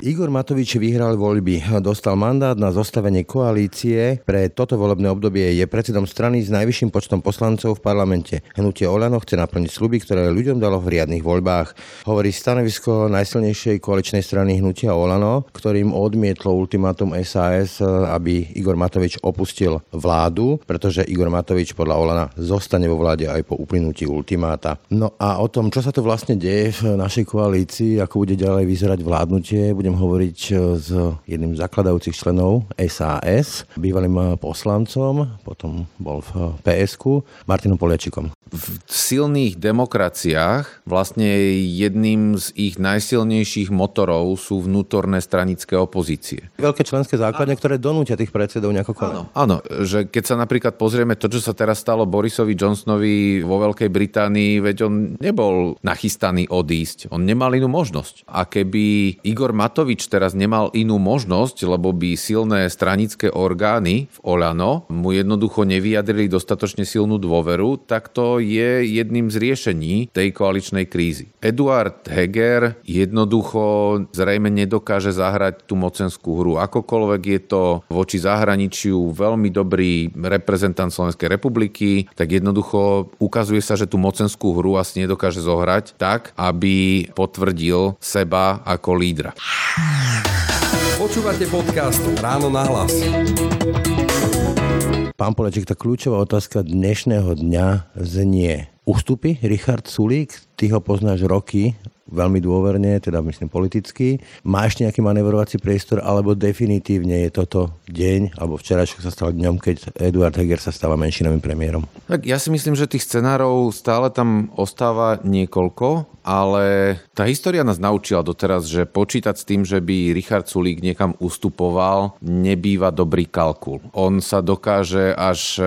Igor Matovič vyhral voľby, dostal mandát na zostavenie koalície. Pre toto volebné obdobie je predsedom strany s najvyšším počtom poslancov v parlamente. Hnutie Olano chce naplniť sluby, ktoré ľuďom dalo v riadnych voľbách. Hovorí stanovisko najsilnejšej koaličnej strany Hnutia Olano, ktorým odmietlo ultimátum SAS, aby Igor Matovič opustil vládu, pretože Igor Matovič podľa Olana zostane vo vláde aj po uplynutí ultimáta. No a o tom, čo sa to vlastne deje v našej koalícii, ako bude ďalej vyzerať vládnutie, budem budem hovoriť e, s jedným z zakladajúcich členov SAS, bývalým e, poslancom, potom bol v PSK, Martinom Poliačikom. V silných demokraciách vlastne jedným z ich najsilnejších motorov sú vnútorné stranické opozície. Veľké členské základne, ktoré donútia tých predsedov nejako konať. Áno, áno, že keď sa napríklad pozrieme to, čo sa teraz stalo Borisovi Johnsonovi vo Veľkej Británii, veď on nebol nachystaný odísť, on nemal inú možnosť. A keby Igor Matovič teraz nemal inú možnosť, lebo by silné stranické orgány v Olano mu jednoducho nevyjadrili dostatočne silnú dôveru, tak to je jedným z riešení tej koaličnej krízy. Eduard Heger jednoducho zrejme nedokáže zahrať tú mocenskú hru. Akokoľvek je to voči zahraničiu veľmi dobrý reprezentant Slovenskej republiky, tak jednoducho ukazuje sa, že tú mocenskú hru asi nedokáže zohrať tak, aby potvrdil seba ako lídra. Počúvate podcast Ráno na hlas. Pán Poleček, tá kľúčová otázka dnešného dňa znie. Ustupy Richard Sulík, ty ho poznáš roky, veľmi dôverne, teda myslím politicky. Má ešte nejaký manevrovací priestor, alebo definitívne je toto deň, alebo včerajšok sa stal dňom, keď Eduard Heger sa stáva menšinovým premiérom? Tak ja si myslím, že tých scenárov stále tam ostáva niekoľko ale tá história nás naučila doteraz, že počítať s tým, že by Richard Sulík niekam ustupoval, nebýva dobrý kalkul. On sa dokáže až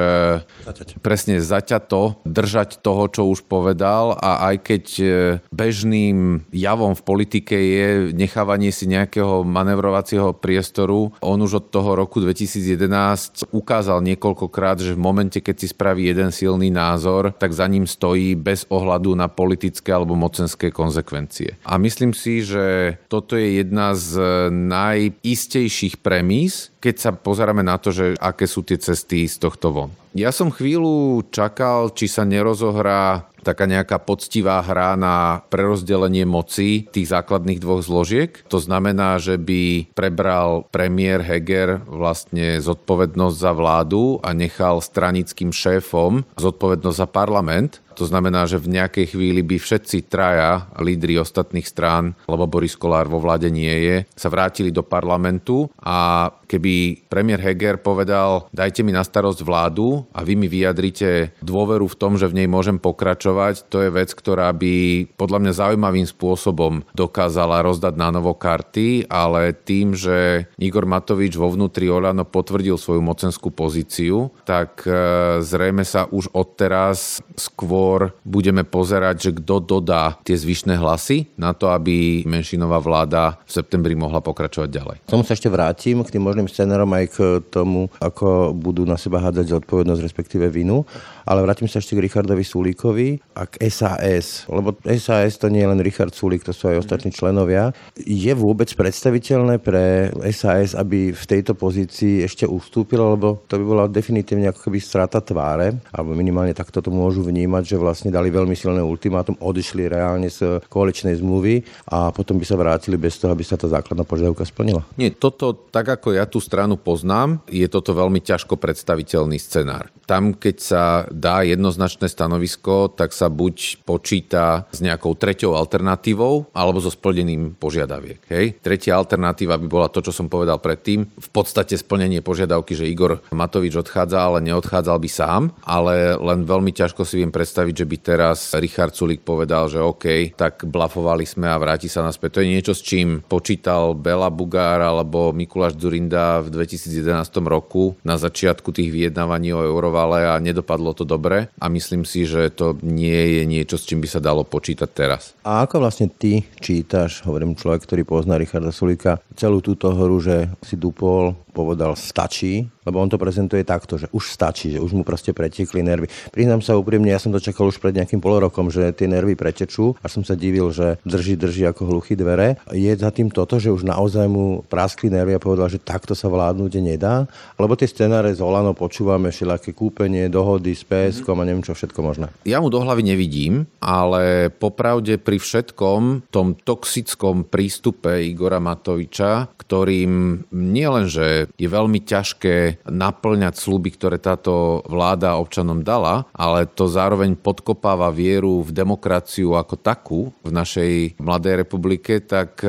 Zaťať. presne zaťato držať toho, čo už povedal a aj keď e, bežným javom v politike je nechávanie si nejakého manevrovacieho priestoru, on už od toho roku 2011 ukázal niekoľkokrát, že v momente, keď si spraví jeden silný názor, tak za ním stojí bez ohľadu na politické alebo mocenské konsekvencie. A myslím si, že toto je jedna z najistejších premís, keď sa pozeráme na to, že aké sú tie cesty z tohto von. Ja som chvíľu čakal, či sa nerozohrá taká nejaká poctivá hra na prerozdelenie moci tých základných dvoch zložiek. To znamená, že by prebral premiér Heger vlastne zodpovednosť za vládu a nechal stranickým šéfom zodpovednosť za parlament. To znamená, že v nejakej chvíli by všetci traja lídri ostatných strán, lebo Boris Kolár vo vláde nie je, sa vrátili do parlamentu a keby premiér Heger povedal, dajte mi na starosť vládu a vy mi vyjadrite dôveru v tom, že v nej môžem pokračovať, to je vec, ktorá by podľa mňa zaujímavým spôsobom dokázala rozdať na novo karty, ale tým, že Igor Matovič vo vnútri Olano potvrdil svoju mocenskú pozíciu, tak e, zrejme sa už odteraz skôr budeme pozerať, že kto dodá tie zvyšné hlasy na to, aby menšinová vláda v septembri mohla pokračovať ďalej. Tomu sa ešte vrátim k tým možným scenárom aj k tomu, ako budú na seba hádzať zodpovednosť, respektíve vinu. Ale vrátim sa ešte k Richardovi Sulíkovi a k SAS, lebo SAS to nie je len Richard Sulík, to sú aj ostatní členovia. Je vôbec predstaviteľné pre SAS, aby v tejto pozícii ešte ustúpilo, lebo to by bola definitívne ako keby strata tváre, alebo minimálne takto to môžu vnímať, že vlastne dali veľmi silné ultimátum, odišli reálne z koaličnej zmluvy a potom by sa vrátili bez toho, aby sa tá základná požiadavka splnila. Nie, toto, tak ako ja tú stranu poznám, je toto veľmi ťažko predstaviteľný scenár. Tam, keď sa dá jednoznačné stanovisko, tak sa buď počíta s nejakou treťou alternatívou alebo so splneným požiadaviek. Hej? Tretia alternatíva by bola to, čo som povedal predtým. V podstate splnenie požiadavky, že Igor Matovič odchádza, ale neodchádzal by sám, ale len veľmi ťažko si viem predstaviť, že by teraz Richard Sulik povedal, že OK, tak blafovali sme a vráti sa naspäť. To je niečo, s čím počítal Bela Bugár alebo Mikuláš Durinda v 2011 roku na začiatku tých vyjednávaní o eurovale a nedopadlo to to dobre a myslím si, že to nie je niečo, s čím by sa dalo počítať teraz. A ako vlastne ty čítaš, hovorím človek, ktorý pozná Richarda Sulika, celú túto hru, že si dupol povedal stačí, lebo on to prezentuje takto, že už stačí, že už mu proste pretiekli nervy. Priznám sa úprimne, ja som to čakal už pred nejakým polorokom, že tie nervy pretečú a som sa divil, že drží, drží ako hluchý dvere. Je za tým toto, že už naozaj mu praskli nervy a povedal, že takto sa vládnuť nedá, lebo tie scenáre z Olano počúvame všelijaké kúpenie, dohody s PSK a neviem čo všetko možné. Ja mu do hlavy nevidím, ale popravde pri všetkom tom toxickom prístupe Igora Matoviča, ktorým nielenže je veľmi ťažké naplňať sluby, ktoré táto vláda občanom dala, ale to zároveň podkopáva vieru v demokraciu ako takú v našej mladej republike, tak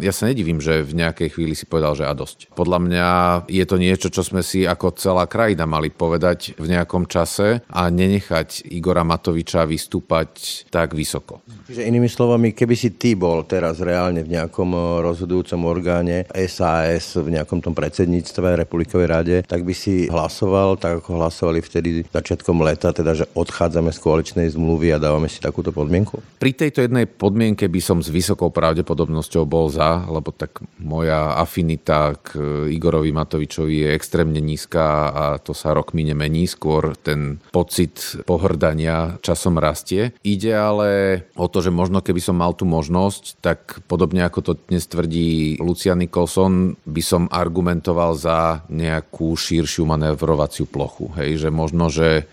ja sa nedivím, že v nejakej chvíli si povedal, že a dosť. Podľa mňa je to niečo, čo sme si ako celá krajina mali povedať v nejakom čase a nenechať Igora Matoviča vystúpať tak vysoko. Čiže inými slovami, keby si ty bol teraz reálne v nejakom eh, rozhodujúcom orgáne SAS, v nejakom tom predsedníctve Republikovej rade, tak by si hlasoval tak, ako hlasovali vtedy začiatkom leta, teda, že odchádzame z koaličnej zmluvy a dávame si takúto podmienku? Pri tejto jednej podmienke by som s vysokou pravdepodobnosťou bol za, lebo tak moja afinita k Igorovi Matovičovi je extrémne nízka a to sa rokmi nemení, skôr ten pocit pohrdania časom rastie. Ide ale o to, že možno keby som mal tú možnosť, tak podobne ako to dnes tvrdí Lucian Nicholson, by som argumentoval za nejakú širšiu manevrovaciu plochu. Hej, že možno, že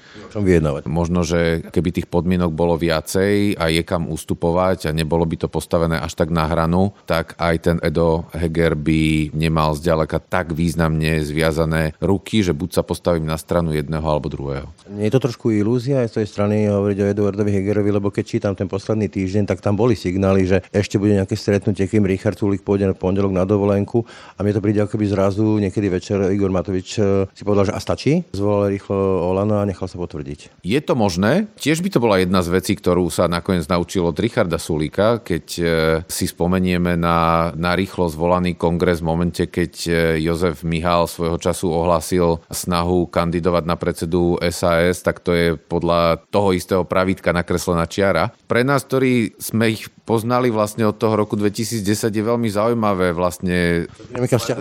možno, že keby tých podmienok bolo viacej a je kam ustupovať a nebolo by to postavené až tak na hranu, tak aj ten Edo Heger by nemal zďaleka tak významne zviazané ruky, že buď sa postavím na stranu jedného alebo druhého. Nie je to trošku ilúzia aj z tej strany hovoriť o Eduardovi Hegerovi, lebo keď čítam ten posledný týždeň, tak tam boli signály, že ešte bude nejaké stretnutie, kým Richard Sulik pôjde na pondelok na dovolenku a mne to príde ako by zrazu niekedy večer Igor Matovič e, si povedal, že a stačí, zvolal rýchlo Olano a nechal sa potvrdiť. Je to možné. Tiež by to bola jedna z vecí, ktorú sa nakoniec naučil od Richarda Sulika, keď e, si spomenieme na, na rýchlo zvolaný kongres v momente, keď e, Jozef Mihal svojho času ohlásil snahu kandidovať na predsedu SAS, tak to je podľa toho istého pravítka nakreslená čiara. Pre nás, ktorí sme ich poznali vlastne od toho roku 2010 je veľmi zaujímavé vlastne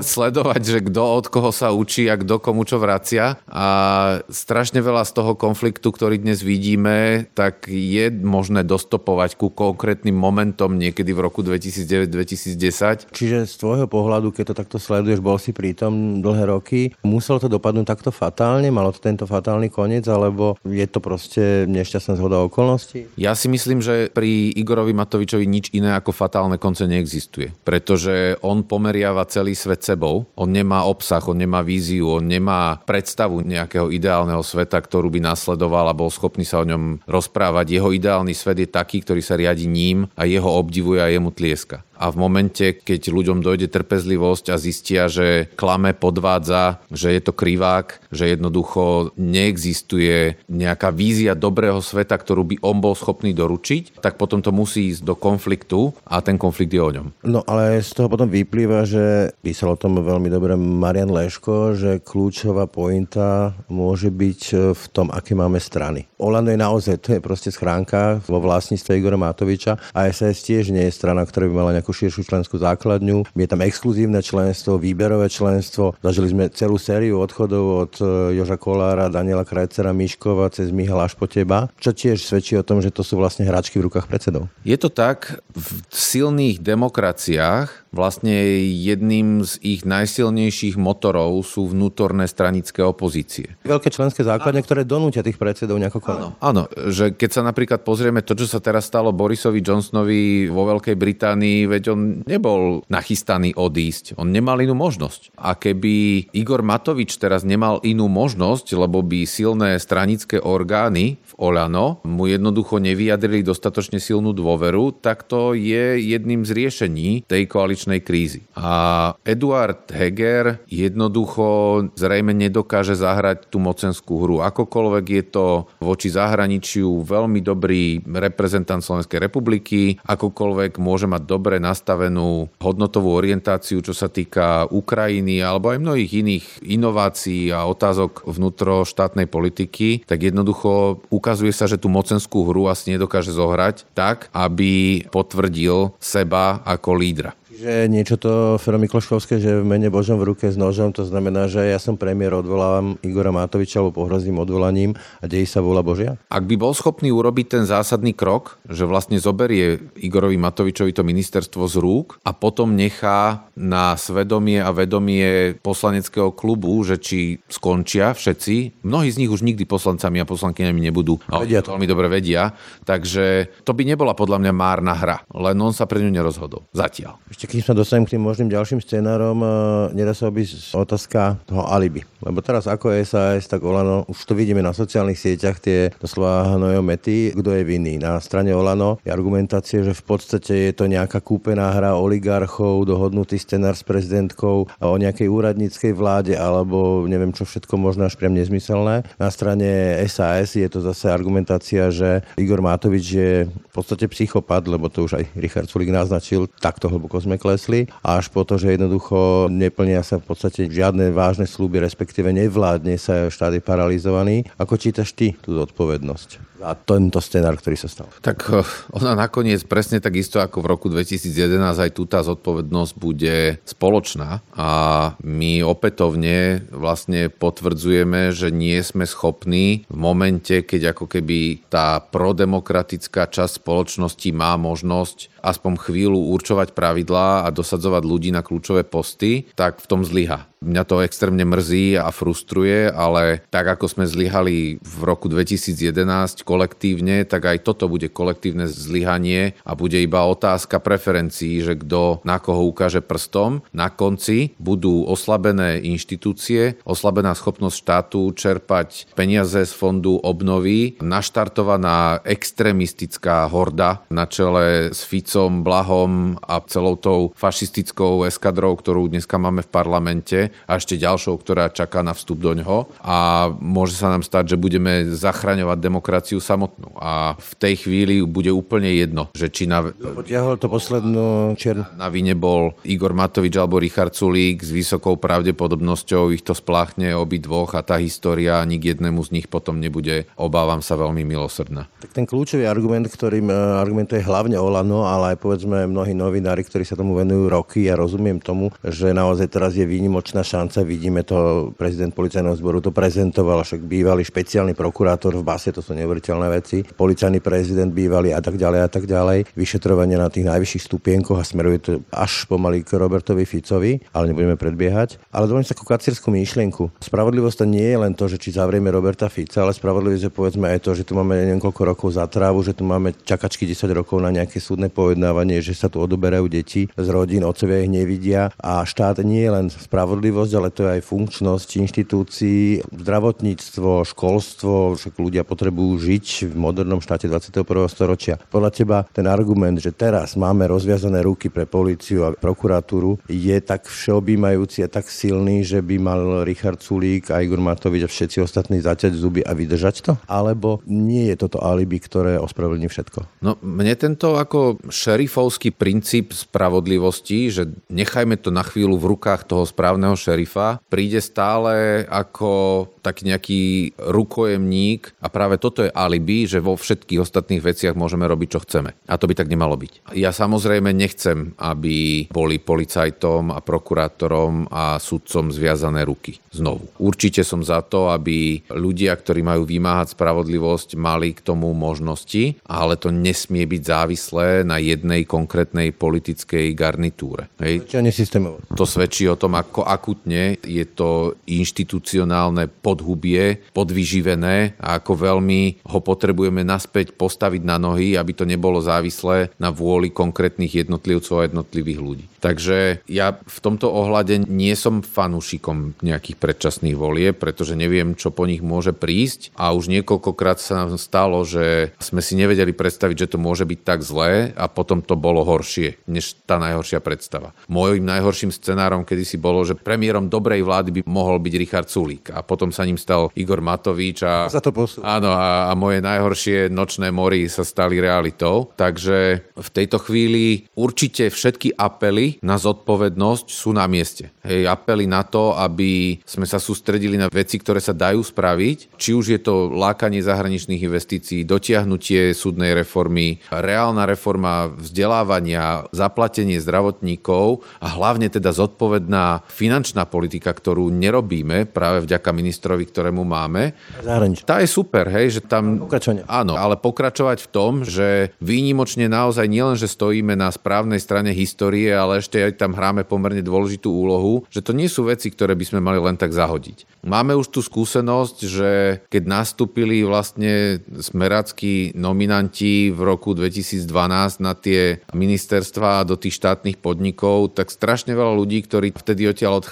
sledovať, že kto od koho sa učí a kto komu čo vracia a strašne veľa z toho konfliktu, ktorý dnes vidíme, tak je možné dostopovať ku konkrétnym momentom niekedy v roku 2009-2010. Čiže z tvojho pohľadu, keď to takto sleduješ, bol si prítom dlhé roky, muselo to dopadnúť takto fatálne? Malo to tento fatálny koniec, alebo je to proste nešťastná zhoda okolností? Ja si myslím, že pri Igorovi Matovičovi nič iné ako fatálne konce neexistuje. Pretože on pomeriava celý svet sebou, on nemá obsah, on nemá víziu, on nemá predstavu nejakého ideálneho sveta, ktorú by nasledoval a bol schopný sa o ňom rozprávať. Jeho ideálny svet je taký, ktorý sa riadi ním a jeho obdivuje a jemu tlieska a v momente, keď ľuďom dojde trpezlivosť a zistia, že klame, podvádza, že je to krivák, že jednoducho neexistuje nejaká vízia dobrého sveta, ktorú by on bol schopný doručiť, tak potom to musí ísť do konfliktu a ten konflikt je o ňom. No ale z toho potom vyplýva, že písal o tom veľmi dobre Marian Leško, že kľúčová pointa môže byť v tom, aké máme strany. Olano je naozaj, to je proste schránka vo vlastníctve Igora Matoviča a SAS tiež nie je strana, ktorá by mala nejakú nejakú širšiu členskú základňu. Je tam exkluzívne členstvo, výberové členstvo. Zažili sme celú sériu odchodov od e, Joža Kolára, Daniela Krajcera, Miškova cez Mihala až po teba, čo tiež svedčí o tom, že to sú vlastne hračky v rukách predsedov. Je to tak, v silných demokraciách vlastne jedným z ich najsilnejších motorov sú vnútorné stranické opozície. Veľké členské základne, ktoré donútia tých predsedov nejako konať. Áno, áno, že keď sa napríklad pozrieme to, čo sa teraz stalo Borisovi Johnsonovi vo Veľkej Británii, veď on nebol nachystaný odísť, on nemal inú možnosť. A keby Igor Matovič teraz nemal inú možnosť, lebo by silné stranické orgány v Olano mu jednoducho nevyjadrili dostatočne silnú dôveru, tak to je jedným z riešení tej koaličnej krízy. A Eduard Heger jednoducho zrejme nedokáže zahrať tú mocenskú hru. Akokoľvek je to voči zahraničiu veľmi dobrý reprezentant Slovenskej republiky, akokoľvek môže mať dobre nastavenú hodnotovú orientáciu, čo sa týka Ukrajiny alebo aj mnohých iných inovácií a otázok vnútroštátnej politiky, tak jednoducho ukazuje sa, že tú mocenskú hru asi nedokáže zohrať tak, aby potvrdil seba ako lídra. Že niečo to Fero Mikloškovské, že v mene Božom v ruke s nožom, to znamená, že ja som premiér, odvolávam Igora Matoviča alebo pohrozím odvolaním a dejí sa vola Božia? Ak by bol schopný urobiť ten zásadný krok, že vlastne zoberie Igorovi Matovičovi to ministerstvo z rúk a potom nechá na svedomie a vedomie poslaneckého klubu, že či skončia všetci, mnohí z nich už nikdy poslancami a poslankyňami nebudú, ale vedia to. veľmi dobre vedia, takže to by nebola podľa mňa márna hra, len on sa pre ňu nerozhodol. Zatiaľ. Ešte keď sa dostanem k tým možným ďalším scénárom, e, nedá sa obísť otázka toho alibi. Lebo teraz ako SAS, tak Olano, už to vidíme na sociálnych sieťach, tie doslova mety, kto je vinný. Na strane Olano je argumentácie, že v podstate je to nejaká kúpená hra oligarchov, dohodnutý scenár s prezidentkou o nejakej úradníckej vláde, alebo neviem čo všetko možno až priam nezmyselné. Na strane SAS je to zase argumentácia, že Igor Matovič je v podstate psychopat, lebo to už aj Richard Sulik naznačil, takto hlboko sme klesli, až po to, že jednoducho neplnia sa v podstate žiadne vážne slúby, respektíve nevládne sa štát je paralizovaný. Ako čítaš ty tú zodpovednosť? a tento scenár, ktorý sa stal. Tak eh, ona nakoniec presne tak isto ako v roku 2011 aj tu tá zodpovednosť bude spoločná a my opätovne vlastne potvrdzujeme, že nie sme schopní v momente, keď ako keby tá prodemokratická časť spoločnosti má možnosť aspoň chvíľu určovať pravidlá a dosadzovať ľudí na kľúčové posty, tak v tom zlyha. Mňa to extrémne mrzí a frustruje, ale tak ako sme zlyhali v roku 2011 kolektívne, tak aj toto bude kolektívne zlyhanie a bude iba otázka preferencií, že kto na koho ukáže prstom. Na konci budú oslabené inštitúcie, oslabená schopnosť štátu čerpať peniaze z fondu obnovy, naštartovaná extrémistická horda na čele s Ficom, Blahom a celou tou fašistickou eskadrou, ktorú dneska máme v parlamente a ešte ďalšou, ktorá čaká na vstup do ňoho a môže sa nám stať, že budeme zachraňovať demokraciu samotnú a v tej chvíli bude úplne jedno, že či na... Potiahol to poslednú čiernu. Na vine bol Igor Matovič alebo Richard Sulík s vysokou pravdepodobnosťou ich to spláchne obi dvoch a tá história nik jednému z nich potom nebude, obávam sa, veľmi milosrdná. Tak ten kľúčový argument, ktorým e, argumentuje hlavne Olano, ale aj povedzme mnohí novinári, ktorí sa tomu venujú roky, ja rozumiem tomu, že naozaj teraz je výnimočná šanca, vidíme to, prezident policajného zboru to prezentoval, však bývalý špeciálny prokurátor v base, to sú neuveriteľné veci, policajný prezident bývalý a tak ďalej a tak ďalej, vyšetrovanie na tých najvyšších stupienkoch a smeruje to až pomaly k Robertovi Ficovi, ale nebudeme predbiehať. Ale dovolím sa takú kacírskú myšlienku. Spravodlivosť to nie je len to, že či zavrieme Roberta Fica, ale spravodlivosť je povedzme aj to, že tu máme niekoľko rokov za trávu, že tu máme čakačky 10 rokov na nejaké súdne pojednávanie, že sa tu odoberajú deti z rodín, otcovia ich nevidia a štát nie je len spravodlivý spravodlivosť, ale to je aj funkčnosť inštitúcií, zdravotníctvo, školstvo, však ľudia potrebujú žiť v modernom štáte 21. storočia. Podľa teba ten argument, že teraz máme rozviazané ruky pre políciu a prokuratúru, je tak všeobjímajúci a tak silný, že by mal Richard Sulík a Igor Matovič a všetci ostatní zaťať zuby a vydržať to? Alebo nie je toto alibi, ktoré ospravedlní všetko? No, mne tento ako šerifovský princíp spravodlivosti, že nechajme to na chvíľu v rukách toho správneho šerifa príde stále ako tak nejaký rukojemník a práve toto je alibi, že vo všetkých ostatných veciach môžeme robiť, čo chceme. A to by tak nemalo byť. Ja samozrejme nechcem, aby boli policajtom a prokurátorom a sudcom zviazané ruky. Znovu. Určite som za to, aby ľudia, ktorí majú vymáhať spravodlivosť, mali k tomu možnosti, ale to nesmie byť závislé na jednej konkrétnej politickej garnitúre. Hej? To svedčí o tom, ako akutne je to inštitucionálne podhubie, podvyživené a ako veľmi ho potrebujeme naspäť postaviť na nohy, aby to nebolo závislé na vôli konkrétnych jednotlivcov a jednotlivých ľudí. Takže ja v tomto ohľade nie som fanúšikom nejakých predčasných volie, pretože neviem, čo po nich môže prísť a už niekoľkokrát sa nám stalo, že sme si nevedeli predstaviť, že to môže byť tak zlé a potom to bolo horšie, než tá najhoršia predstava. Mojím najhorším scenárom kedy si bolo, že premiérom dobrej vlády by mohol byť Richard Sulík. A potom sa ním stal Igor Matovič a, Za to posú. áno, a, a moje najhoršie nočné mory sa stali realitou. Takže v tejto chvíli určite všetky apely na zodpovednosť sú na mieste. Hej, apely na to, aby sme sa sústredili na veci, ktoré sa dajú spraviť, či už je to lákanie zahraničných investícií, dotiahnutie súdnej reformy, reálna reforma vzdelávania, zaplatenie zdravotníkov a hlavne teda zodpovedná finančná politika, ktorú nerobíme práve vďaka ministrovi, ktorému máme. Zahraničí. Tá je super, hej, že tam... Pokračovanie. Áno, ale pokračovať v tom, že výnimočne naozaj nielen, že stojíme na správnej strane histórie, ale ešte aj tam hráme pomerne dôležitú úlohu, že to nie sú veci, ktoré by sme mali len tak zahodiť. Máme už tú skúsenosť, že keď nastúpili vlastne smeráckí nominanti v roku 2012 na tie ministerstva do tých štátnych podnikov, tak strašne veľa ľudí, ktorí vtedy odtiaľ odchádzali,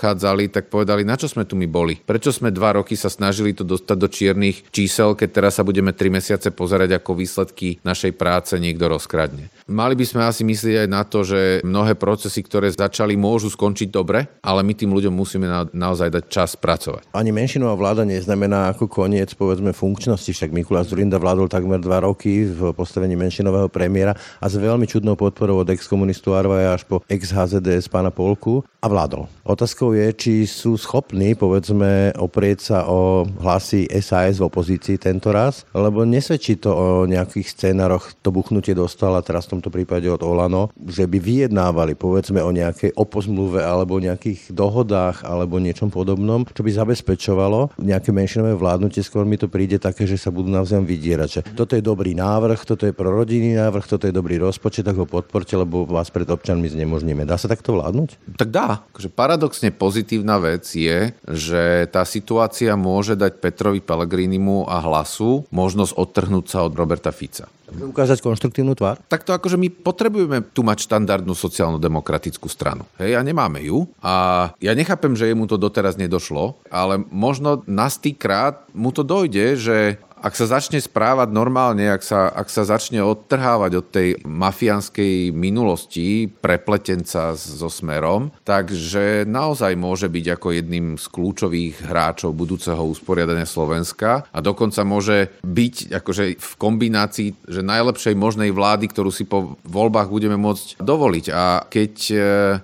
tak povedali, na čo sme tu my boli? Prečo sme dva roky sa snažili to dostať do čiernych čísel, keď teraz sa budeme tri mesiace pozerať, ako výsledky našej práce niekto rozkradne. Mali by sme asi myslieť aj na to, že mnohé procesy, ktoré začali, môžu skončiť dobre, ale my tým ľuďom musíme na, naozaj dať čas pracovať. Ani menšinová vláda neznamená ako koniec, povedzme, funkčnosti. Však Mikuláš Zurinda vládol takmer dva roky v postavení menšinového premiéra a s veľmi čudnou podporou od ex-komunistu Arvaja až po ex-HZDS pána Polku a vládol. Otázkou je, či sú schopní, povedzme, oprieť sa o hlasy SAS v opozícii tento raz, lebo nesvedčí to o nejakých scénaroch, to buchnutie dostala teraz v tomto prípade od Olano, že by vyjednávali, povedzme, o nejakej opozmluve alebo nejakých dohodách alebo niečom podobnom, čo by zabezpečovalo nejaké menšinové vládnutie. Skôr mi to príde také, že sa budú navzájom vydierať. Že toto je dobrý návrh, toto je prorodinný návrh, toto je dobrý rozpočet, tak ho podporte, lebo vás pred občanmi znemožníme. Dá sa takto vládnuť? Tak dá. Akože paradoxne pozitívna vec je, že tá situácia môže dať Petrovi Pellegrinimu a hlasu možnosť odtrhnúť sa od Roberta Fica. Ukázať konštruktívnu tvár? Takto akože my potrebujeme tu mať štandardnú sociálno-demokratickú stranu. Hej, a nemáme ju. A ja nechápem, že jemu to doteraz nedošlo, ale možno na stýkrát mu to dojde, že ak sa začne správať normálne, ak sa, ak sa začne odtrhávať od tej mafiánskej minulosti prepletenca so smerom, takže naozaj môže byť ako jedným z kľúčových hráčov budúceho usporiadania Slovenska a dokonca môže byť akože v kombinácii, že najlepšej možnej vlády, ktorú si po voľbách budeme môcť dovoliť. A keď e,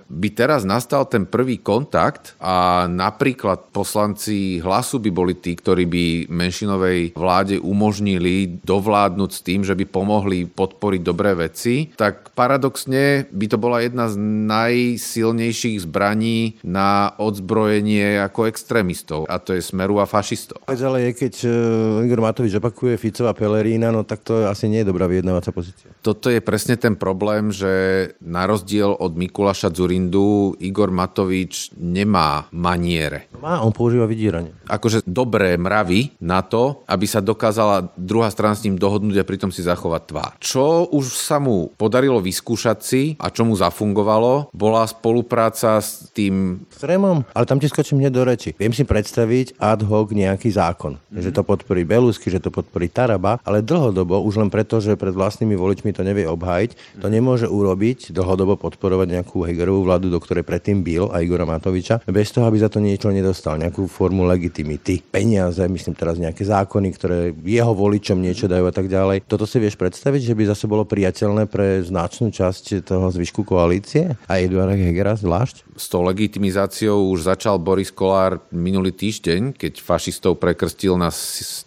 by teraz nastal ten prvý kontakt a napríklad poslanci hlasu by boli tí, ktorí by menšinovej vláde vláde umožnili dovládnuť s tým, že by pomohli podporiť dobré veci, tak paradoxne by to bola jedna z najsilnejších zbraní na odzbrojenie ako extrémistov a to je smeru a fašistov. Ale je, keď uh, Igor Matovič opakuje Ficova Pelerína, no tak to asi nie je dobrá vyjednávacia pozícia. Toto je presne ten problém, že na rozdiel od Mikuláša Zurindu Igor Matovič nemá maniere. Má, on používa vydieranie. Akože dobré mravy na to, aby sa dokázala druhá strana s ním dohodnúť a pritom si zachovať tvár. Čo už sa mu podarilo vyskúšať si a čo mu zafungovalo, bola spolupráca s tým... Strémom, ale tam ti skočím hneď do reči. Viem si predstaviť ad hoc nejaký zákon, mm-hmm. že to podporí Belusky, že to podporí Taraba, ale dlhodobo, už len preto, že pred vlastnými voličmi to nevie obhajiť, to nemôže urobiť, dlhodobo podporovať nejakú Hegerovú vládu, do ktorej predtým byl a Igora Matoviča, bez toho, aby za to niečo nedostal, nejakú formu legitimity, peniaze, myslím teraz nejaké zákony, ktoré jeho voličom niečo dajú a tak ďalej. Toto si vieš predstaviť, že by zase bolo priateľné pre značnú časť toho zvyšku koalície a Eduarda Hegera zvlášť? S tou legitimizáciou už začal Boris Kolár minulý týždeň, keď fašistov prekrstil na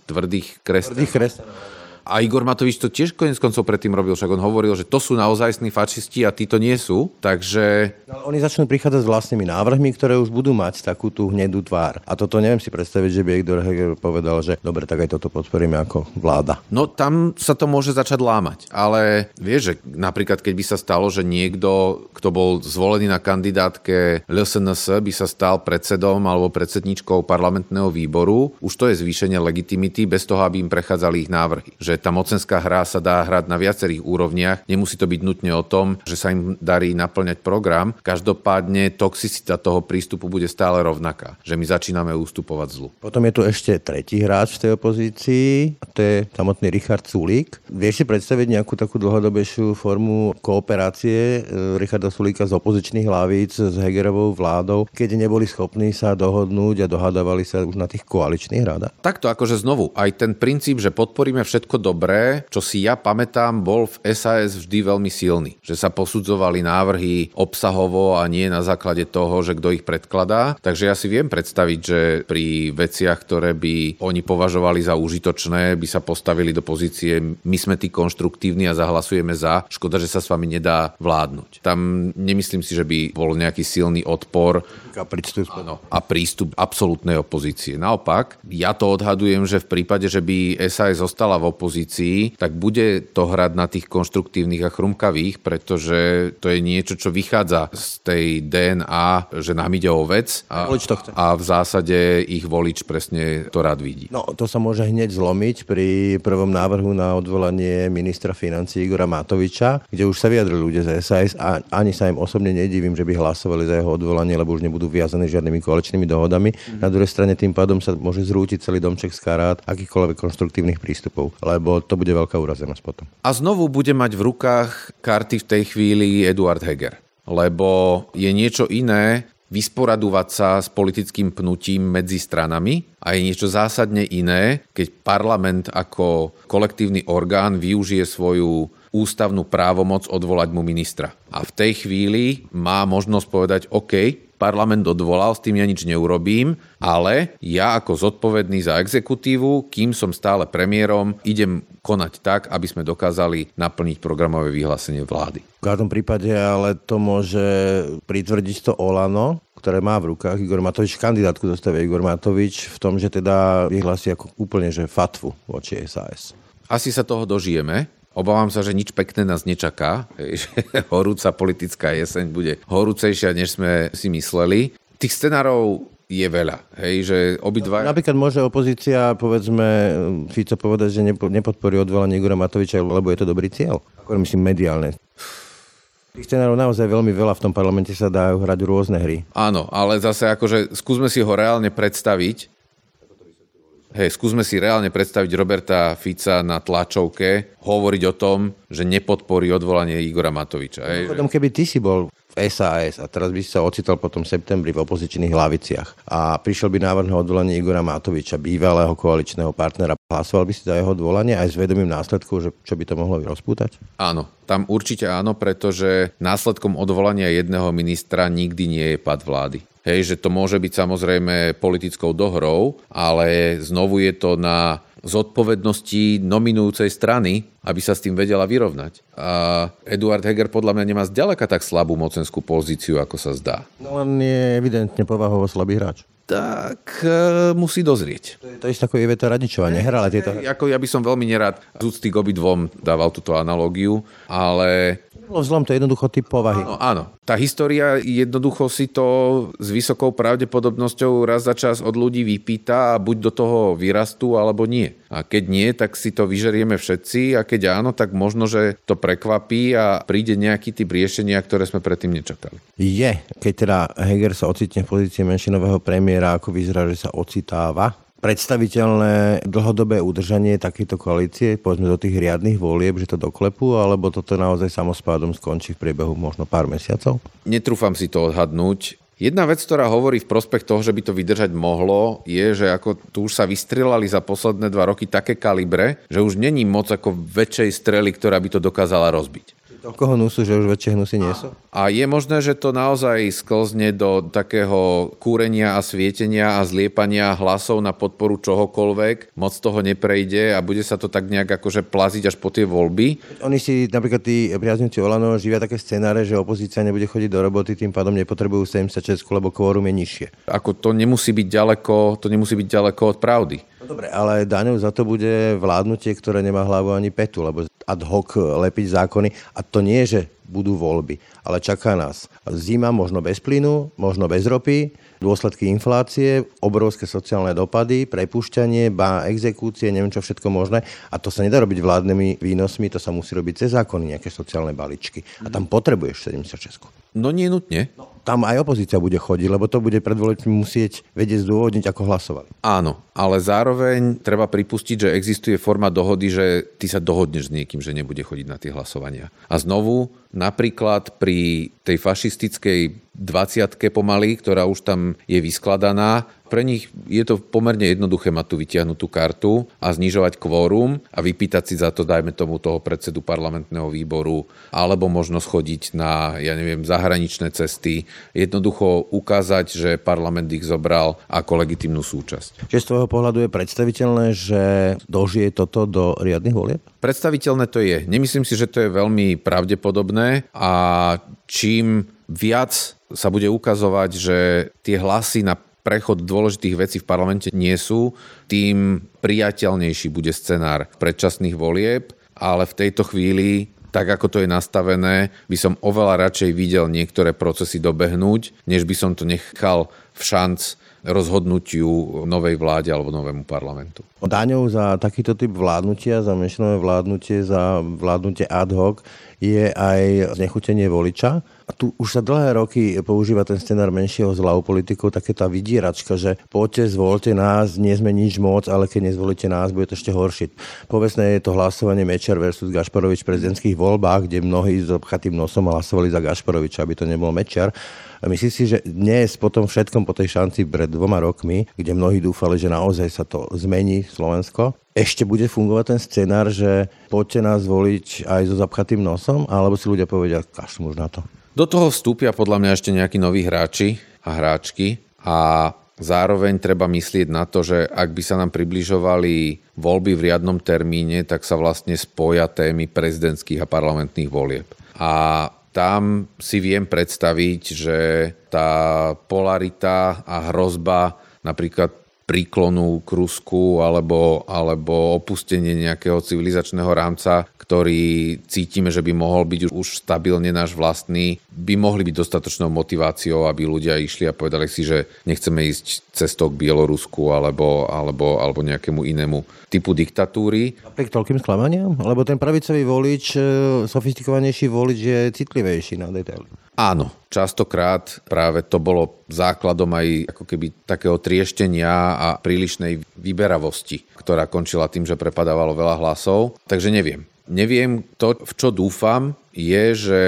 tvrdých kresťanov. Tvrdých kresťanov a Igor Matovič to tiež konec koncov predtým robil, však on hovoril, že to sú naozajstní fašisti a tí to nie sú, takže... Ale oni začnú prichádzať s vlastnými návrhmi, ktoré už budú mať takú tú hnedú tvár. A toto neviem si predstaviť, že by Igor Heger povedal, že dobre, tak aj toto podporíme ako vláda. No tam sa to môže začať lámať, ale vieš, že napríklad keď by sa stalo, že niekto, kto bol zvolený na kandidátke LSNS, by sa stal predsedom alebo predsedničkou parlamentného výboru, už to je zvýšenie legitimity bez toho, aby im prechádzali ich návrhy. Že že tá mocenská hra sa dá hrať na viacerých úrovniach. Nemusí to byť nutne o tom, že sa im darí naplňať program. Každopádne toxicita toho prístupu bude stále rovnaká, že my začíname ústupovať zlu. Potom je tu ešte tretí hráč v tej opozícii, a to je samotný Richard Sulík. Vieš si predstaviť nejakú takú dlhodobejšiu formu kooperácie e, Richarda Sulíka z opozičných hlavíc s Hegerovou vládou, keď neboli schopní sa dohodnúť a dohadovali sa už na tých koaličných radách? Takto akože znovu, aj ten princíp, že podporíme všetko dobré, čo si ja pamätám, bol v SAS vždy veľmi silný. Že sa posudzovali návrhy obsahovo a nie na základe toho, že kto ich predkladá. Takže ja si viem predstaviť, že pri veciach, ktoré by oni považovali za užitočné, by sa postavili do pozície, my sme tí konštruktívni a zahlasujeme za, škoda, že sa s vami nedá vládnuť. Tam nemyslím si, že by bol nejaký silný odpor a prístup absolútnej opozície. Naopak, ja to odhadujem, že v prípade, že by SAS zostala v opozícii, tak bude to hrať na tých konštruktívnych a chrumkavých, pretože to je niečo, čo vychádza z tej DNA, že nám ide o vec a, a v zásade ich volič presne to rád vidí. No, to sa môže hneď zlomiť pri prvom návrhu na odvolanie ministra financí Igora Matoviča, kde už sa vyjadrili ľudia z SAS a ani sa im osobne nedivím, že by hlasovali za jeho odvolanie, lebo už nebudú viazaní žiadnymi koaličnými dohodami. Mm. Na druhej strane tým pádom sa môže zrútiť celý domček z karát akýchkoľvek konštruktívnych prístupov, lebo to bude veľká urazenosť potom. A znovu bude mať v rukách karty v tej chvíli Eduard Heger. Lebo je niečo iné vysporadúvať sa s politickým pnutím medzi stranami a je niečo zásadne iné, keď parlament ako kolektívny orgán využije svoju ústavnú právomoc odvolať mu ministra. A v tej chvíli má možnosť povedať, OK, parlament odvolal, s tým ja nič neurobím, ale ja ako zodpovedný za exekutívu, kým som stále premiérom, idem konať tak, aby sme dokázali naplniť programové vyhlásenie vlády. V každom prípade ale to môže pritvrdiť to Olano, ktoré má v rukách Igor Matovič, kandidátku dostave Igor Matovič v tom, že teda vyhlási ako úplne že fatvu voči SAS. Asi sa toho dožijeme, Obávam sa, že nič pekné nás nečaká, že horúca politická jeseň bude horúcejšia, než sme si mysleli. Tých scenárov je veľa. Hej, že obidva... Napríklad môže opozícia, povedzme, Fico povedať, že nepodporí odvolanie Igora Matoviča, lebo je to dobrý cieľ. Ako myslím mediálne. Tých scenárov naozaj veľmi veľa v tom parlamente sa dajú hrať rôzne hry. Áno, ale zase akože skúsme si ho reálne predstaviť Hej, skúsme si reálne predstaviť Roberta Fica na tlačovke hovoriť o tom, že nepodporí odvolanie Igora Matoviča. Hej, Potom, keby ty si bol SAS a teraz by si sa ocitol potom v septembri v opozičných hlaviciach a prišiel by návrh na odvolanie Igora Matoviča, bývalého koaličného partnera, hlasoval by si za jeho odvolanie aj s vedomím následkov, že čo by to mohlo rozpútať? Áno, tam určite áno, pretože následkom odvolania jedného ministra nikdy nie je pad vlády. Hej, že to môže byť samozrejme politickou dohrou, ale znovu je to na zodpovednosti nominujúcej strany, aby sa s tým vedela vyrovnať. A Eduard Heger podľa mňa nemá zďaleka tak slabú mocenskú pozíciu, ako sa zdá. No on je evidentne povahovo slabý hráč tak e, musí dozrieť. To je ako Iveta Radičová, nehrala tieto... Ako ja by som veľmi nerad z úcty k obidvom dával túto analogiu, ale bolo zlom, to je jednoducho typ povahy. Áno, áno. Tá história jednoducho si to s vysokou pravdepodobnosťou raz za čas od ľudí vypýta a buď do toho vyrastú, alebo nie. A keď nie, tak si to vyžerieme všetci a keď áno, tak možno, že to prekvapí a príde nejaký typ riešenia, ktoré sme predtým nečakali. Je, keď teda Heger sa ocitne v pozícii menšinového premiéra, ako vyzerá, že sa ocitáva, predstaviteľné dlhodobé udržanie takejto koalície, povedzme do tých riadnych volieb, že to doklepú, alebo toto naozaj samospádom skončí v priebehu možno pár mesiacov? Netrúfam si to odhadnúť. Jedna vec, ktorá hovorí v prospech toho, že by to vydržať mohlo, je, že ako tu už sa vystrelali za posledné dva roky také kalibre, že už není moc ako väčšej strely, ktorá by to dokázala rozbiť. Toľko hnusu, že už väčšie hnusy nie sú? A je možné, že to naozaj sklzne do takého kúrenia a svietenia a zliepania hlasov na podporu čohokoľvek. Moc toho neprejde a bude sa to tak nejak akože plaziť až po tie voľby. Oni si, napríklad tí priaznivci Olano, živia také scenáre, že opozícia nebude chodiť do roboty, tým pádom nepotrebujú 76, lebo kvórum je nižšie. Ako to nemusí byť ďaleko, to nemusí byť ďaleko od pravdy. No dobre, ale daňou za to bude vládnutie, ktoré nemá hlavu ani petu, lebo ad hoc lepiť zákony. A to nie že budú voľby. Ale čaká nás zima, možno bez plynu, možno bez ropy, dôsledky inflácie, obrovské sociálne dopady, prepušťanie, ba exekúcie, neviem čo všetko možné. A to sa nedá robiť vládnymi výnosmi, to sa musí robiť cez zákony, nejaké sociálne balíčky. A tam potrebuješ 76. No nie nutne. No, tam aj opozícia bude chodiť, lebo to bude pred musieť vedieť zdôvodniť, ako hlasovali. Áno, ale zároveň treba pripustiť, že existuje forma dohody, že ty sa dohodneš s niekým, že nebude chodiť na tie hlasovania. A znovu, napríklad pri tej fašistickej 20 pomaly, ktorá už tam je vyskladaná, pre nich je to pomerne jednoduché mať tú vytiahnutú kartu a znižovať kvórum a vypýtať si za to, dajme tomu, toho predsedu parlamentného výboru, alebo možno schodiť na, ja neviem, zahraničné cesty. Jednoducho ukázať, že parlament ich zobral ako legitimnú súčasť. Čiže z tvojho pohľadu je predstaviteľné, že dožije toto do riadnych volieb? Predstaviteľné to je. Nemyslím si, že to je veľmi pravdepodobné a čím viac sa bude ukazovať, že tie hlasy na prechod dôležitých vecí v parlamente nie sú, tým priateľnejší bude scenár predčasných volieb, ale v tejto chvíli tak ako to je nastavené, by som oveľa radšej videl niektoré procesy dobehnúť, než by som to nechal v šanc rozhodnutiu novej vláde alebo novému parlamentu. Daňou za takýto typ vládnutia, za menšinové vládnutie, za vládnutie ad hoc je aj znechutenie voliča. A tu už sa dlhé roky používa ten scenár menšieho zla u politikov, také tá vydieračka, že poďte, zvolte nás, nie sme nič moc, ale keď nezvolíte nás, bude to ešte horšie. Povesne je to hlasovanie Mečer versus Gašparovič v prezidentských voľbách, kde mnohí s obchatým nosom hlasovali za Gašparoviča, aby to nebol Mečer. A myslím si, že dnes po tom všetkom, po tej šanci pred dvoma rokmi, kde mnohí dúfali, že naozaj sa to zmení Slovensko, ešte bude fungovať ten scenár, že poďte nás voliť aj so zapchatým nosom, alebo si ľudia povedia, kašľú už na to. Do toho vstúpia podľa mňa ešte nejakí noví hráči a hráčky a zároveň treba myslieť na to, že ak by sa nám približovali voľby v riadnom termíne, tak sa vlastne spoja témy prezidentských a parlamentných volieb. A tam si viem predstaviť, že tá polarita a hrozba napríklad príklonu k Rusku alebo, alebo opustenie nejakého civilizačného rámca, ktorý cítime, že by mohol byť už stabilne náš vlastný, by mohli byť dostatočnou motiváciou, aby ľudia išli a povedali si, že nechceme ísť cestou k Bielorusku alebo, alebo, alebo nejakému inému typu diktatúry. Napriek toľkým sklamaniam? Lebo ten pravicový volič, e, sofistikovanejší volič je citlivejší na detaily. Áno, častokrát práve to bolo základom aj ako keby takého trieštenia a prílišnej vyberavosti, ktorá končila tým, že prepadávalo veľa hlasov. Takže neviem. Neviem, to, v čo dúfam, je, že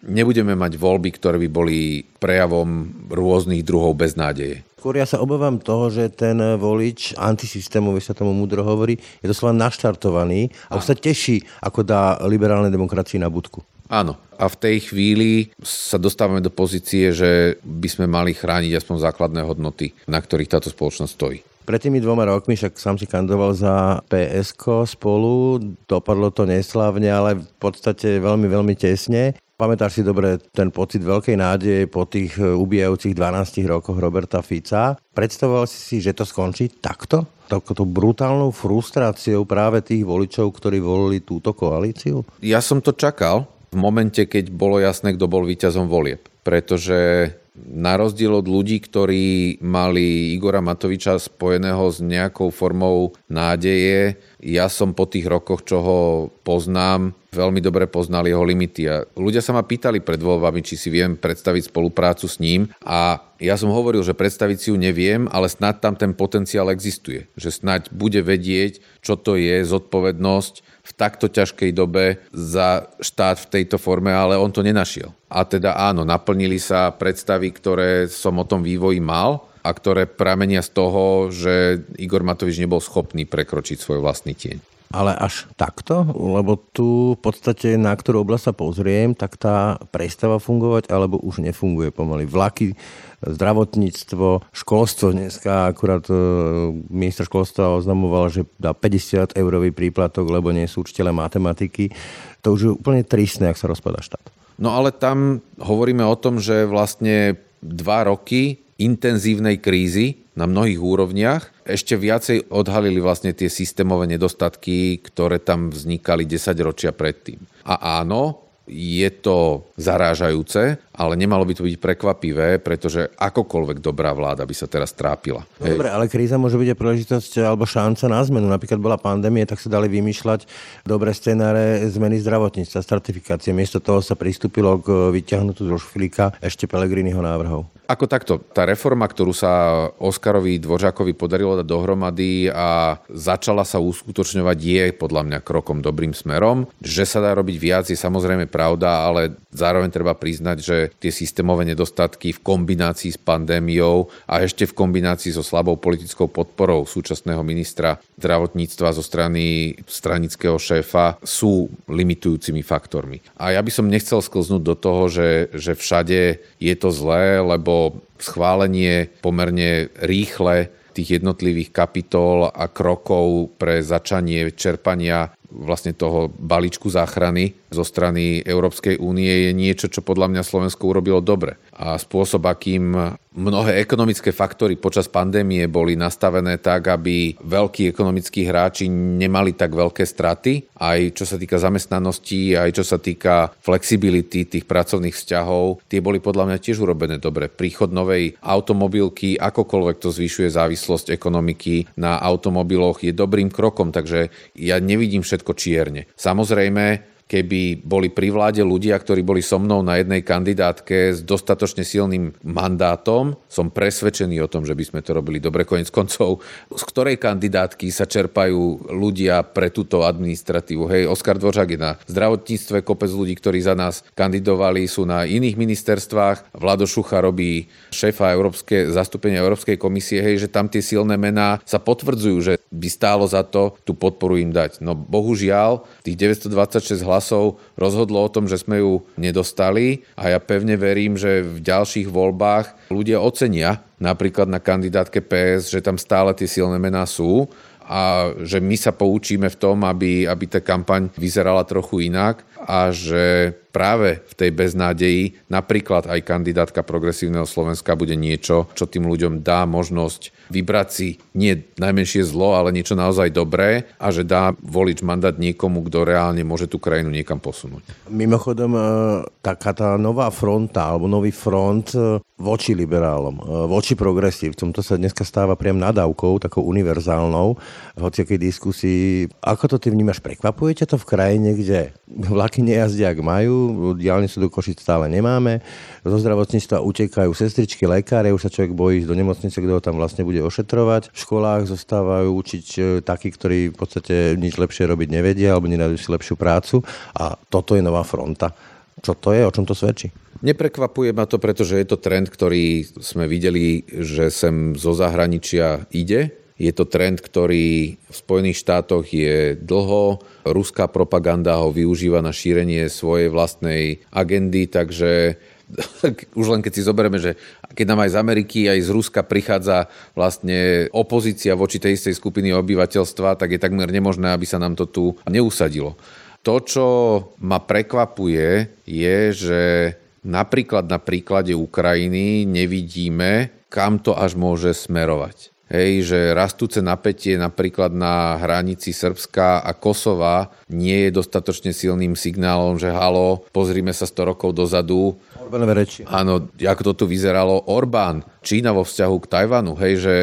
nebudeme mať voľby, ktoré by boli prejavom rôznych druhov beznádeje. Skôr ja sa obávam toho, že ten volič antisystémový sa tomu múdro hovorí, je doslova naštartovaný a už sa teší, ako dá liberálnej demokracii na budku. Áno. A v tej chvíli sa dostávame do pozície, že by sme mali chrániť aspoň základné hodnoty, na ktorých táto spoločnosť stojí. Pred tými dvoma rokmi, však sám si kandidoval za PSK spolu, dopadlo to neslávne, ale v podstate veľmi, veľmi tesne. Pamätáš si dobre ten pocit veľkej nádeje po tých ubijajúcich 12 rokoch Roberta Fica. Predstavoval si si, že to skončí takto? Takouto brutálnou frustráciou práve tých voličov, ktorí volili túto koalíciu? Ja som to čakal v momente, keď bolo jasné, kto bol víťazom volieb. Pretože na rozdiel od ľudí, ktorí mali Igora Matoviča spojeného s nejakou formou nádeje, ja som po tých rokoch, čo ho poznám, veľmi dobre poznal jeho limity. A ľudia sa ma pýtali pred voľbami, či si viem predstaviť spoluprácu s ním a ja som hovoril, že predstaviť si ju neviem, ale snad tam ten potenciál existuje. Že snad bude vedieť, čo to je zodpovednosť v takto ťažkej dobe za štát v tejto forme, ale on to nenašiel. A teda áno, naplnili sa predstavy, ktoré som o tom vývoji mal a ktoré pramenia z toho, že Igor Matovič nebol schopný prekročiť svoj vlastný tieň. Ale až takto? Lebo tu v podstate na ktorú oblasť sa pozriem, tak tá prestáva fungovať, alebo už nefunguje pomaly. Vlaky, zdravotníctvo, školstvo dneska, akurát e, minister školstva oznamoval, že dá 50 eurový príplatok, lebo nie sú učiteľe matematiky. To už je úplne tristné, ak sa rozpada štát. No ale tam hovoríme o tom, že vlastne dva roky intenzívnej krízy na mnohých úrovniach ešte viacej odhalili vlastne tie systémové nedostatky, ktoré tam vznikali 10 ročia predtým. A áno, je to zarážajúce, ale nemalo by to byť prekvapivé, pretože akokoľvek dobrá vláda by sa teraz trápila. No, dobre, ale kríza môže byť aj príležitosť alebo šanca na zmenu. Napríklad bola pandémia, tak sa dali vymýšľať dobré scenáre zmeny zdravotníctva, stratifikácie. Miesto toho sa pristúpilo k vyťahnutu zo šfilika ešte Pelegriniho návrhov. Ako takto, tá reforma, ktorú sa Oskarovi Dvořákovi podarilo dať dohromady a začala sa uskutočňovať, je podľa mňa krokom dobrým smerom. Že sa dá robiť viac, je samozrejme pravda, ale zároveň treba priznať, že tie systémové nedostatky v kombinácii s pandémiou a ešte v kombinácii so slabou politickou podporou súčasného ministra zdravotníctva zo strany stranického šéfa sú limitujúcimi faktormi. A ja by som nechcel sklznúť do toho, že, že všade je to zlé, lebo schválenie pomerne rýchle tých jednotlivých kapitol a krokov pre začanie čerpania vlastne toho balíčku záchrany zo strany Európskej únie je niečo, čo podľa mňa Slovensko urobilo dobre. A spôsob, akým mnohé ekonomické faktory počas pandémie boli nastavené tak, aby veľkí ekonomickí hráči nemali tak veľké straty, aj čo sa týka zamestnanosti, aj čo sa týka flexibility tých pracovných vzťahov, tie boli podľa mňa tiež urobené dobre. Príchod novej automobilky, akokoľvek to zvyšuje závislosť ekonomiky na automobiloch, je dobrým krokom, takže ja nevidím všetko čierne. Samozrejme, keby boli pri vláde ľudia, ktorí boli so mnou na jednej kandidátke s dostatočne silným mandátom, som presvedčený o tom, že by sme to robili dobre. Konec koncov, z ktorej kandidátky sa čerpajú ľudia pre túto administratívu. Hej, Oskar Dvořák je na zdravotníctve, kopec ľudí, ktorí za nás kandidovali, sú na iných ministerstvách. Vlado Šucha robí šéfa Európske, zastúpenia Európskej komisie, hej, že tam tie silné mená sa potvrdzujú, že by stálo za to tú podporu im dať. No bohužiaľ, tých 926 hlasov hlasov rozhodlo o tom, že sme ju nedostali a ja pevne verím, že v ďalších voľbách ľudia ocenia napríklad na kandidátke PS, že tam stále tie silné mená sú a že my sa poučíme v tom, aby, aby tá kampaň vyzerala trochu inak a že práve v tej beznádeji napríklad aj kandidátka progresívneho Slovenska bude niečo, čo tým ľuďom dá možnosť vybrať si nie najmenšie zlo, ale niečo naozaj dobré a že dá volič mandát niekomu, kto reálne môže tú krajinu niekam posunúť. Mimochodom, e, taká tá nová fronta alebo nový front e, voči liberálom, e, voči progresívcom, to sa dneska stáva priam nadávkou, takou univerzálnou v diskusii. Ako to ty vnímaš? Prekvapuje ťa to v krajine, kde vlaky nejazdia, ak majú, diálnicu do Košic stále nemáme, zo zdravotníctva utekajú sestričky, lekáre, už sa človek bojí do nemocnice, kto ho tam vlastne bude ošetrovať. V školách zostávajú učiť e, takí, ktorí v podstate nič lepšie robiť nevedia alebo nenajdú si lepšiu prácu a toto je nová fronta. Čo to je? O čom to svedčí? Neprekvapuje ma to, pretože je to trend, ktorý sme videli, že sem zo zahraničia ide. Je to trend, ktorý v Spojených štátoch je dlho. Ruská propaganda ho využíva na šírenie svojej vlastnej agendy, takže už len keď si zoberieme, že keď nám aj z Ameriky, aj z Ruska prichádza vlastne opozícia voči tej istej skupiny obyvateľstva, tak je takmer nemožné, aby sa nám to tu neusadilo. To, čo ma prekvapuje, je, že napríklad na príklade Ukrajiny nevidíme, kam to až môže smerovať. Hej, že rastúce napätie napríklad na hranici Srbska a Kosova nie je dostatočne silným signálom, že halo, pozrime sa 100 rokov dozadu. Orbánové reči. Áno, ako to tu vyzeralo. Orbán, Čína vo vzťahu k Tajvanu, hej, že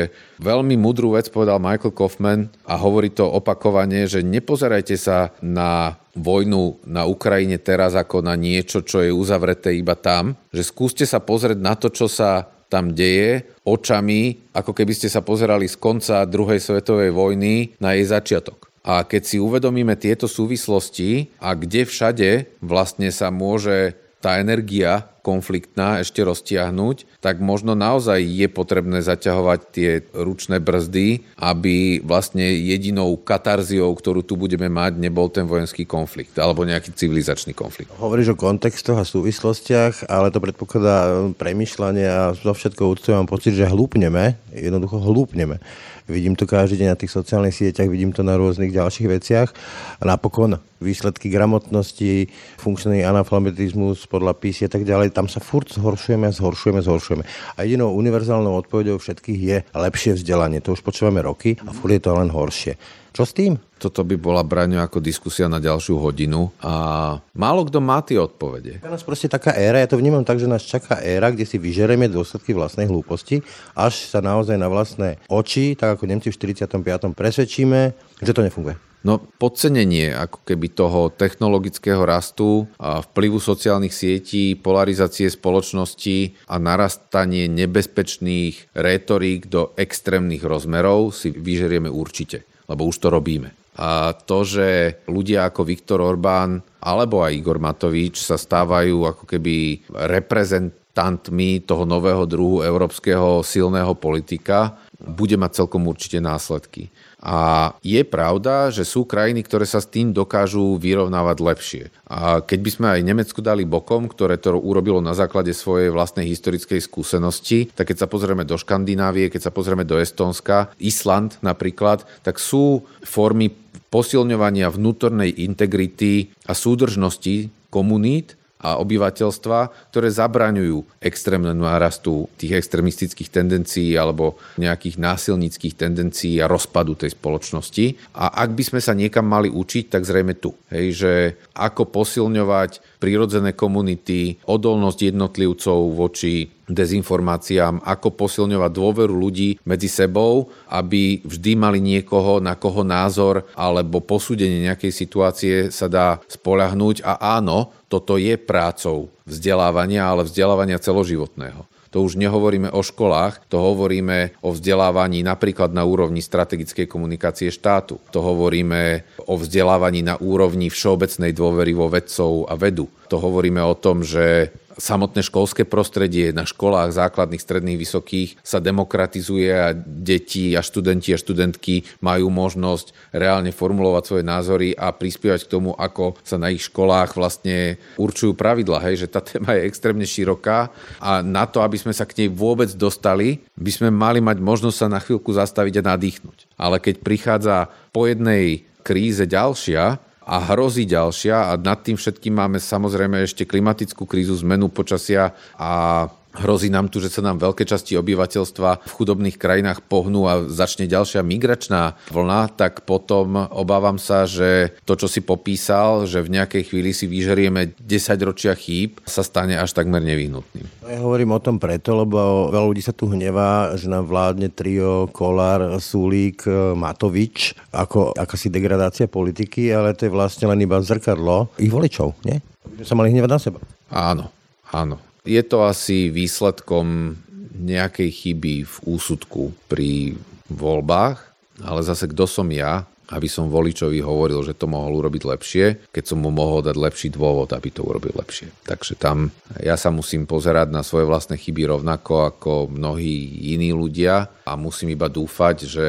veľmi mudrú vec povedal Michael Kaufman a hovorí to opakovane, že nepozerajte sa na vojnu na Ukrajine teraz ako na niečo, čo je uzavreté iba tam, že skúste sa pozrieť na to, čo sa tam deje očami, ako keby ste sa pozerali z konca druhej svetovej vojny na jej začiatok. A keď si uvedomíme tieto súvislosti a kde všade vlastne sa môže tá energia konfliktná ešte roztiahnuť, tak možno naozaj je potrebné zaťahovať tie ručné brzdy, aby vlastne jedinou katarziou, ktorú tu budeme mať, nebol ten vojenský konflikt alebo nejaký civilizačný konflikt. Hovoríš o kontextoch a súvislostiach, ale to predpokladá premyšľanie a zo všetko úctu mám pocit, že hlúpneme, jednoducho hlúpneme. Vidím to každý deň na tých sociálnych sieťach, vidím to na rôznych ďalších veciach. A napokon výsledky gramotnosti, funkčný analfabetizmus podľa písy a tak ďalej, tam sa furt zhoršujeme, zhoršujeme, zhoršujeme. A jedinou univerzálnou odpovedou všetkých je lepšie vzdelanie. To už počúvame roky a furt je to len horšie. Čo s tým? Toto by bola braňo ako diskusia na ďalšiu hodinu a málo kto má tie odpovede. Je nás proste taká éra, ja to vnímam tak, že nás čaká éra, kde si vyžereme dôsledky vlastnej hlúposti, až sa naozaj na vlastné oči, tak ako Nemci v 45. presvedčíme, že to nefunguje. No podcenenie ako keby toho technologického rastu a vplyvu sociálnych sietí, polarizácie spoločnosti a narastanie nebezpečných rétorík do extrémnych rozmerov si vyžerieme určite, lebo už to robíme. A to, že ľudia ako Viktor Orbán alebo aj Igor Matovič sa stávajú ako keby reprezentantmi toho nového druhu európskeho silného politika, bude mať celkom určite následky. A je pravda, že sú krajiny, ktoré sa s tým dokážu vyrovnávať lepšie. A keď by sme aj Nemecku dali bokom, ktoré to urobilo na základe svojej vlastnej historickej skúsenosti, tak keď sa pozrieme do Škandinávie, keď sa pozrieme do Estónska, Island napríklad, tak sú formy posilňovania vnútornej integrity a súdržnosti komunít, a obyvateľstva, ktoré zabraňujú extrémnemu nárastu tých extrémistických tendencií alebo nejakých násilníckých tendencií a rozpadu tej spoločnosti. A ak by sme sa niekam mali učiť, tak zrejme tu. Hej, že ako posilňovať prírodzené komunity, odolnosť jednotlivcov voči dezinformáciám, ako posilňovať dôveru ľudí medzi sebou, aby vždy mali niekoho, na koho názor alebo posúdenie nejakej situácie sa dá spolahnúť. A áno, toto je prácou vzdelávania, ale vzdelávania celoživotného. To už nehovoríme o školách, to hovoríme o vzdelávaní napríklad na úrovni strategickej komunikácie štátu. To hovoríme o vzdelávaní na úrovni všeobecnej dôvery vo vedcov a vedu. To hovoríme o tom, že samotné školské prostredie na školách základných, stredných, vysokých sa demokratizuje a deti a študenti a študentky majú možnosť reálne formulovať svoje názory a prispievať k tomu, ako sa na ich školách vlastne určujú pravidla. Hej, že tá téma je extrémne široká a na to, aby sme sa k nej vôbec dostali, by sme mali mať možnosť sa na chvíľku zastaviť a nadýchnuť. Ale keď prichádza po jednej kríze ďalšia, a hrozí ďalšia a nad tým všetkým máme samozrejme ešte klimatickú krízu, zmenu počasia a Hrozí nám tu, že sa nám veľké časti obyvateľstva v chudobných krajinách pohnú a začne ďalšia migračná vlna, tak potom obávam sa, že to, čo si popísal, že v nejakej chvíli si vyžerieme 10 ročia chýb, sa stane až takmer nevyhnutným. Ja hovorím o tom preto, lebo veľa ľudí sa tu hnevá, že nám vládne trio Kolár, Sulík, Matovič, ako akási degradácia politiky, ale to je vlastne len iba zrkadlo ich voličov, nie? By sa mali hnevať na seba. Áno, áno. Je to asi výsledkom nejakej chyby v úsudku pri voľbách, ale zase kto som ja, aby som voličovi hovoril, že to mohol urobiť lepšie, keď som mu mohol dať lepší dôvod, aby to urobil lepšie. Takže tam ja sa musím pozerať na svoje vlastné chyby rovnako ako mnohí iní ľudia a musím iba dúfať, že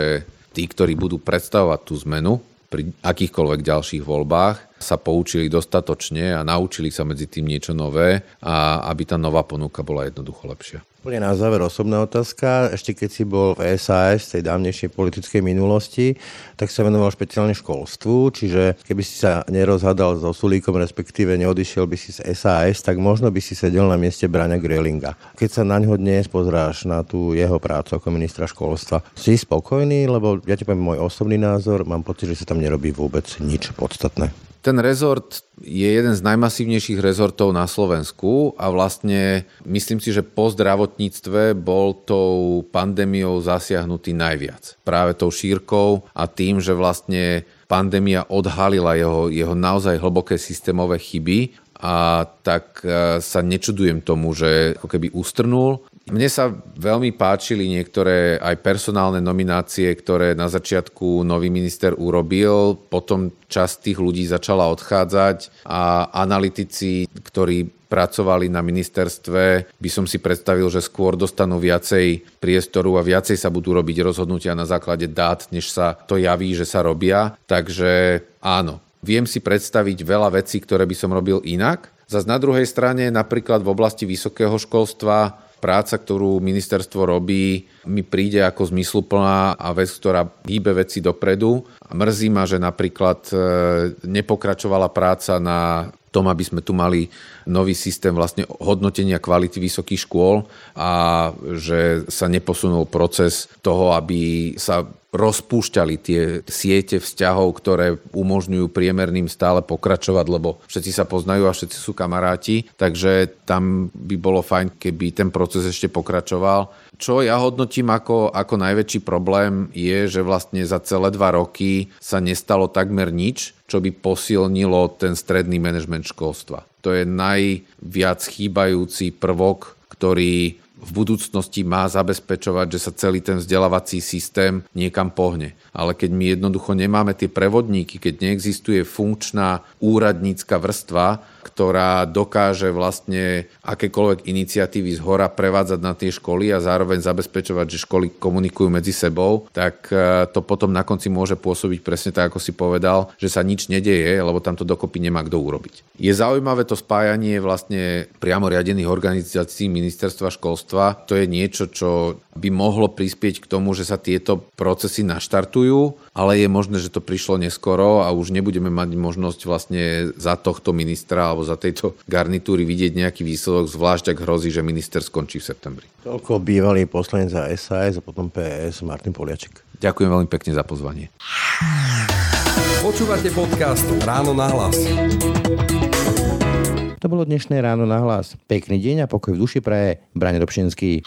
tí, ktorí budú predstavovať tú zmenu pri akýchkoľvek ďalších voľbách, sa poučili dostatočne a naučili sa medzi tým niečo nové a aby tá nová ponuka bola jednoducho lepšia. Úplne na záver osobná otázka. Ešte keď si bol v SAS, tej dávnejšej politickej minulosti, tak sa venoval špeciálne školstvu, čiže keby si sa nerozhadal so Sulíkom, respektíve neodišiel by si z SAS, tak možno by si sedel na mieste Braňa Grelinga. Keď sa na ňo dnes pozráš na tú jeho prácu ako ministra školstva, si spokojný, lebo ja ti poviem môj osobný názor, mám pocit, že sa tam nerobí vôbec nič podstatné. Ten rezort je jeden z najmasívnejších rezortov na Slovensku a vlastne myslím si, že po zdravotníctve bol tou pandémiou zasiahnutý najviac. Práve tou šírkou a tým, že vlastne pandémia odhalila jeho, jeho naozaj hlboké systémové chyby a tak e, sa nečudujem tomu, že ako keby ustrnul mne sa veľmi páčili niektoré aj personálne nominácie, ktoré na začiatku nový minister urobil, potom časť tých ľudí začala odchádzať a analytici, ktorí pracovali na ministerstve, by som si predstavil, že skôr dostanú viacej priestoru a viacej sa budú robiť rozhodnutia na základe dát, než sa to javí, že sa robia. Takže áno, viem si predstaviť veľa vecí, ktoré by som robil inak. Zas na druhej strane, napríklad v oblasti vysokého školstva, práca, ktorú ministerstvo robí, mi príde ako zmysluplná a vec, ktorá hýbe veci dopredu. Mrzí ma, že napríklad e, nepokračovala práca na tom, aby sme tu mali nový systém vlastne hodnotenia kvality vysokých škôl a že sa neposunul proces toho, aby sa rozpúšťali tie siete vzťahov, ktoré umožňujú priemerným stále pokračovať, lebo všetci sa poznajú a všetci sú kamaráti, takže tam by bolo fajn, keby ten proces ešte pokračoval. Čo ja hodnotím ako, ako najväčší problém je, že vlastne za celé dva roky sa nestalo takmer nič, čo by posilnilo ten stredný manažment školstva. To je najviac chýbajúci prvok, ktorý v budúcnosti má zabezpečovať, že sa celý ten vzdelávací systém niekam pohne. Ale keď my jednoducho nemáme tie prevodníky, keď neexistuje funkčná úradnícka vrstva, ktorá dokáže vlastne akékoľvek iniciatívy z hora prevádzať na tie školy a zároveň zabezpečovať, že školy komunikujú medzi sebou, tak e, to potom na konci môže pôsobiť presne tak, ako si povedal, že sa nič nedeje, lebo tam to dokopy nemá kto urobiť. Je zaujímavé to spájanie vlastne priamo riadených organizácií ministerstva školstva. To je niečo, čo by mohlo prispieť k tomu, že sa tieto procesy naštartujú, ale je možné, že to prišlo neskoro a už nebudeme mať možnosť vlastne za tohto ministra alebo za tejto garnitúry vidieť nejaký výsledok, zvlášť ak hrozí, že minister skončí v septembri. Toľko bývalý poslanec za SAS a potom PS Martin Poliaček. Ďakujem veľmi pekne za pozvanie. Počúvate podcast Ráno na hlas. To bolo dnešné ráno na hlas. Pekný deň a pokoj v duši praje. Brane Dobšinský.